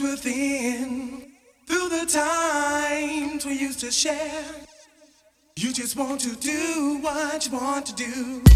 within. Through the times we used to share, you just want to do what you want to do.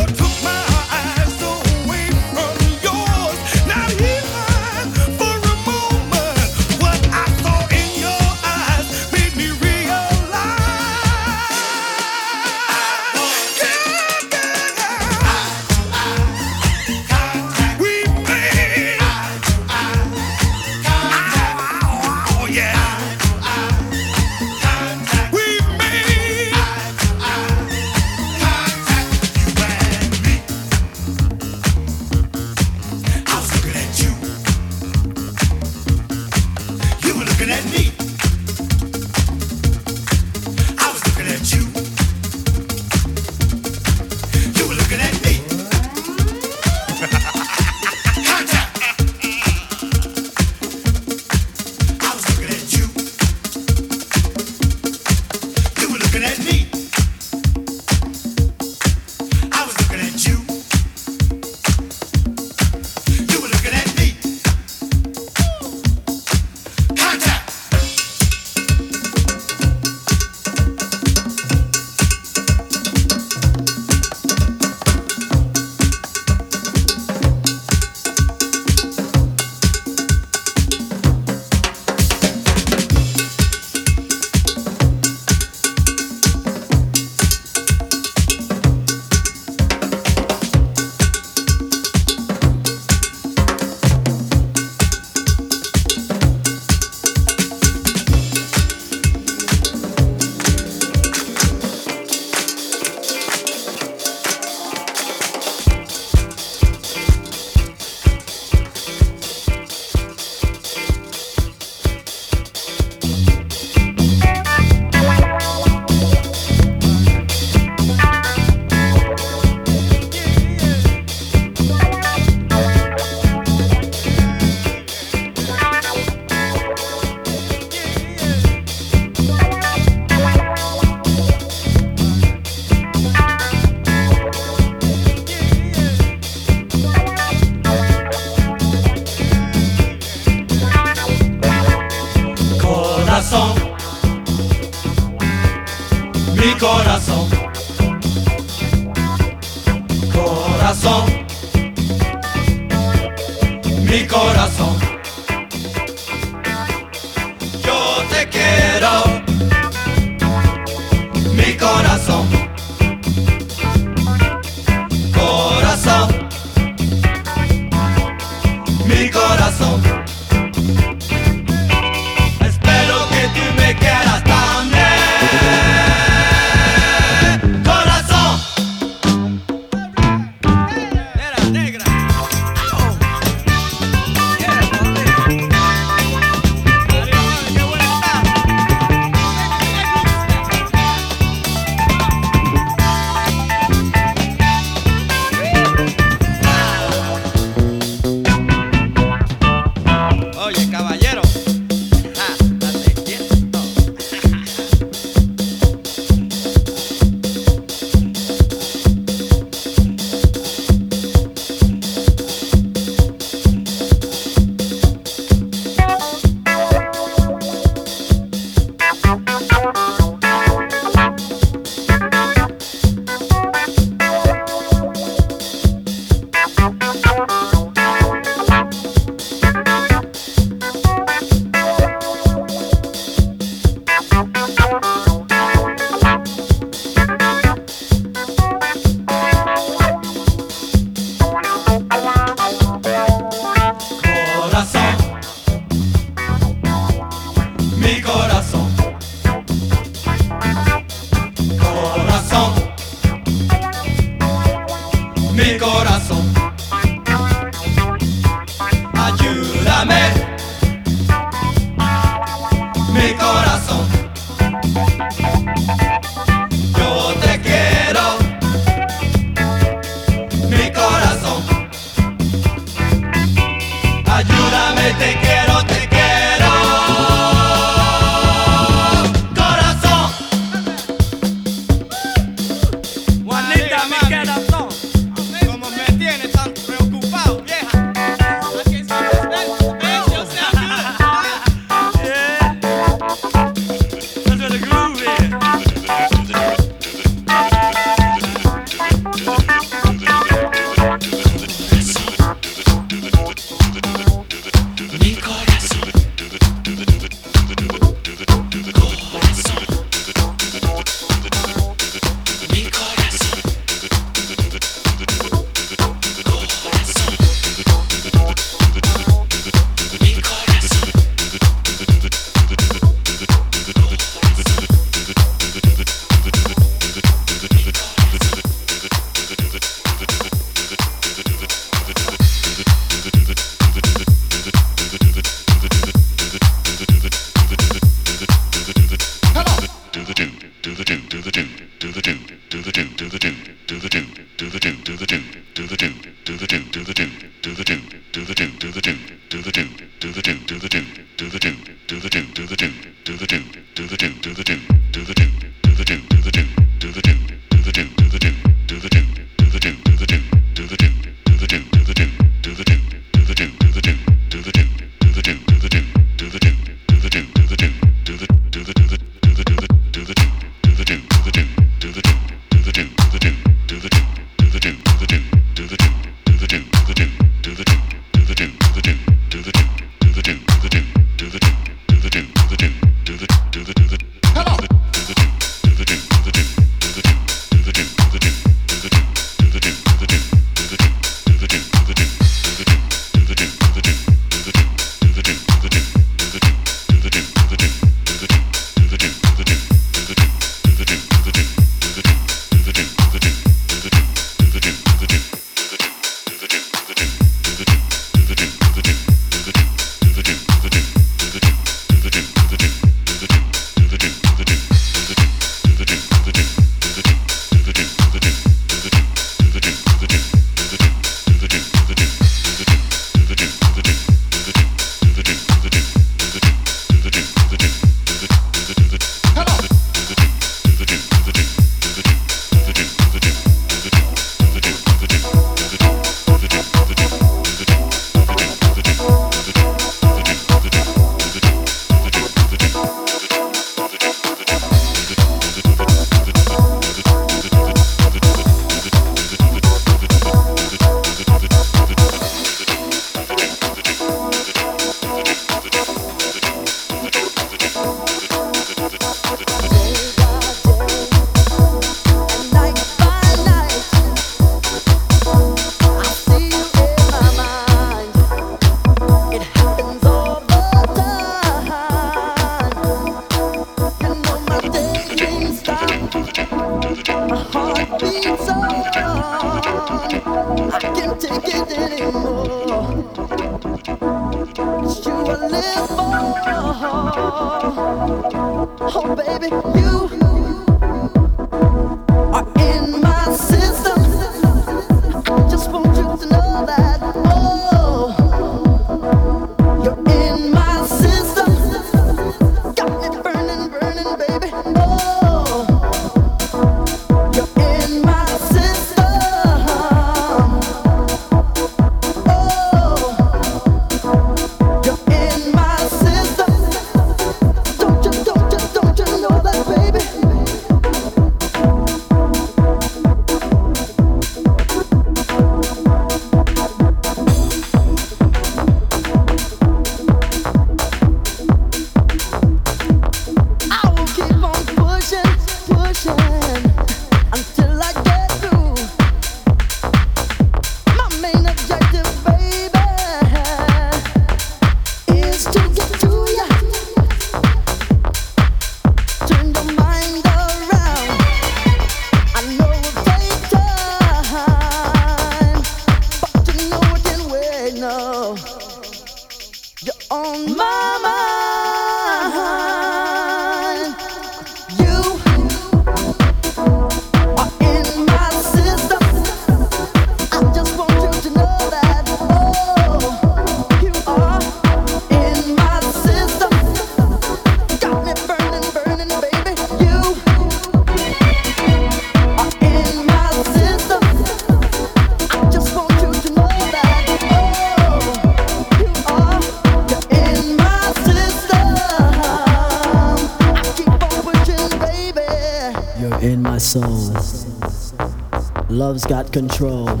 Love's got control.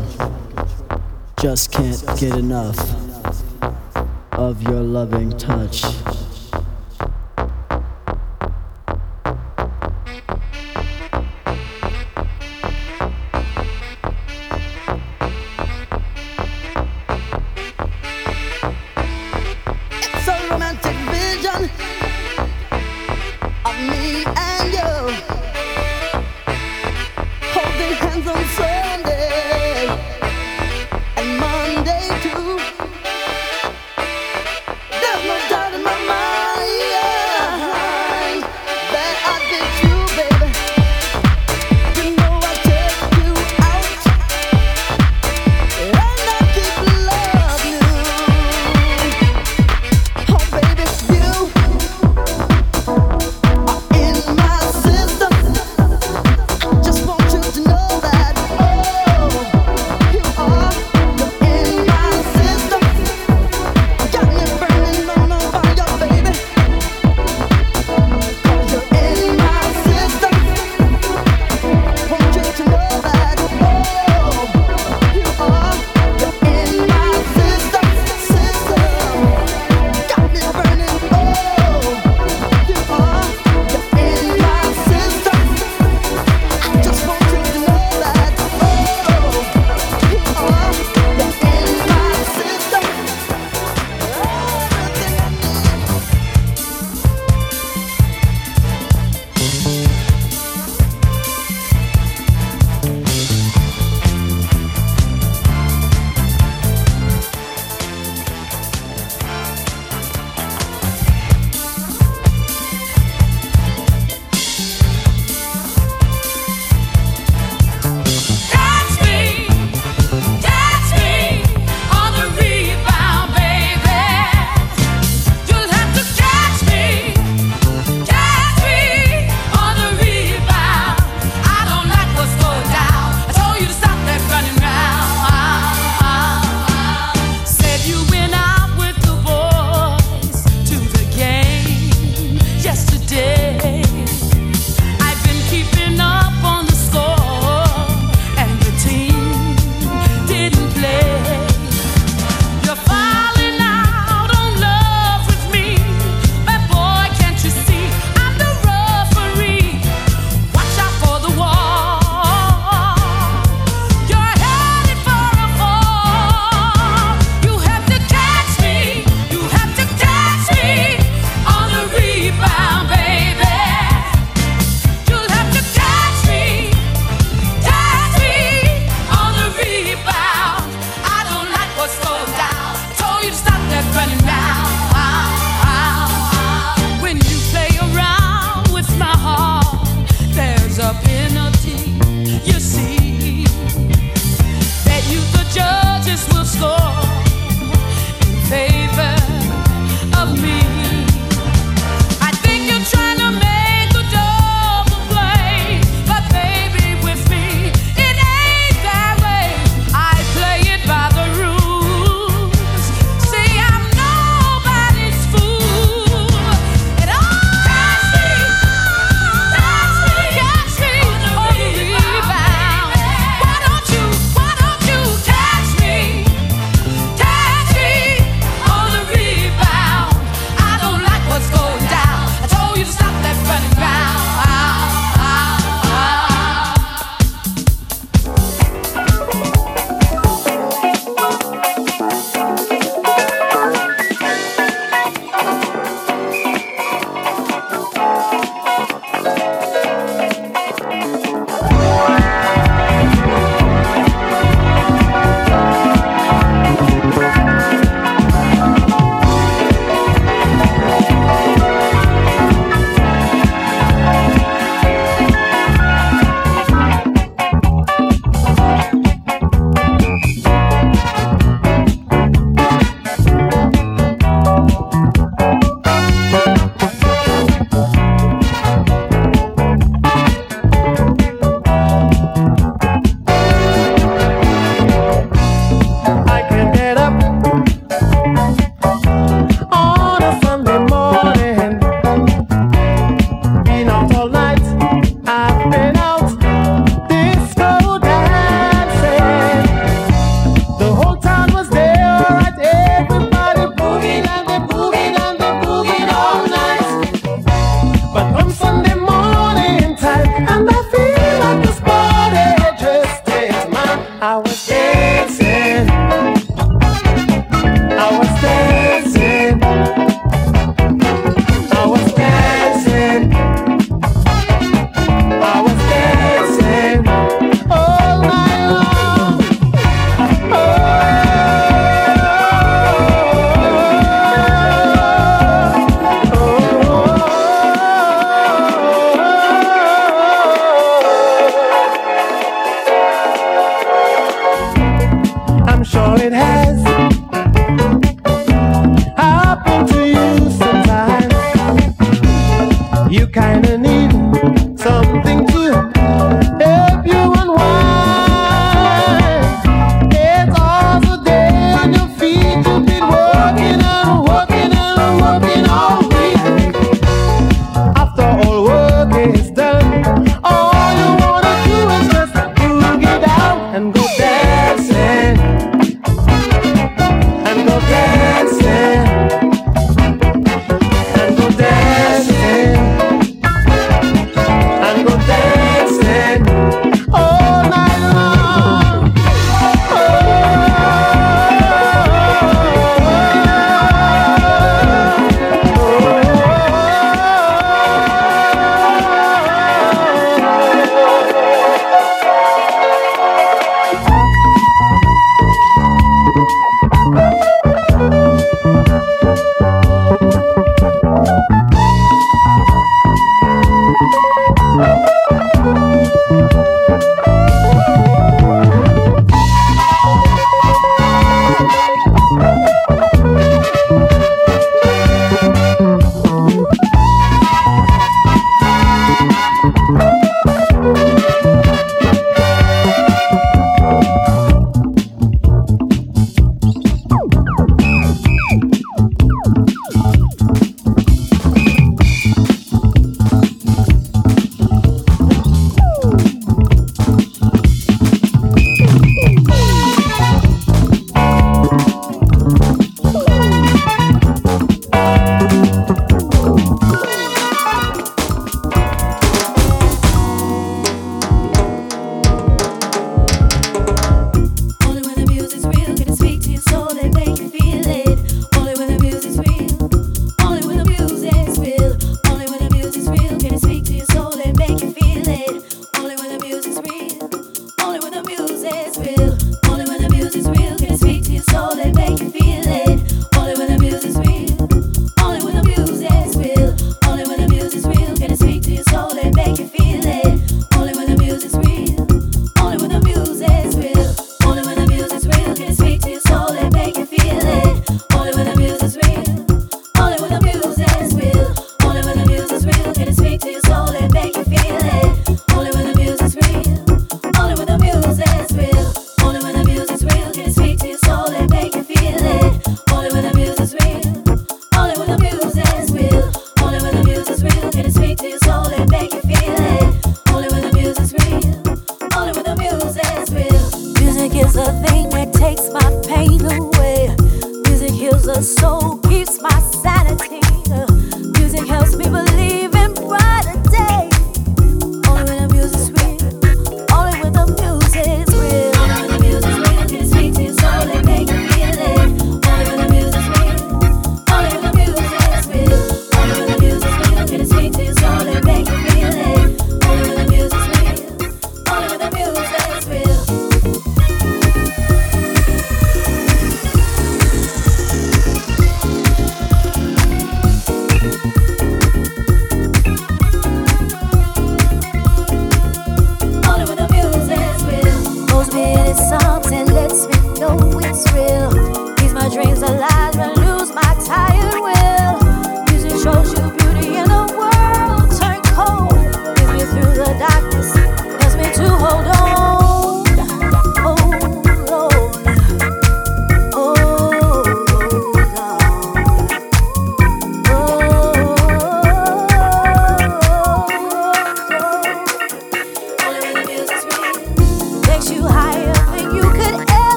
Just can't get enough of your loving touch.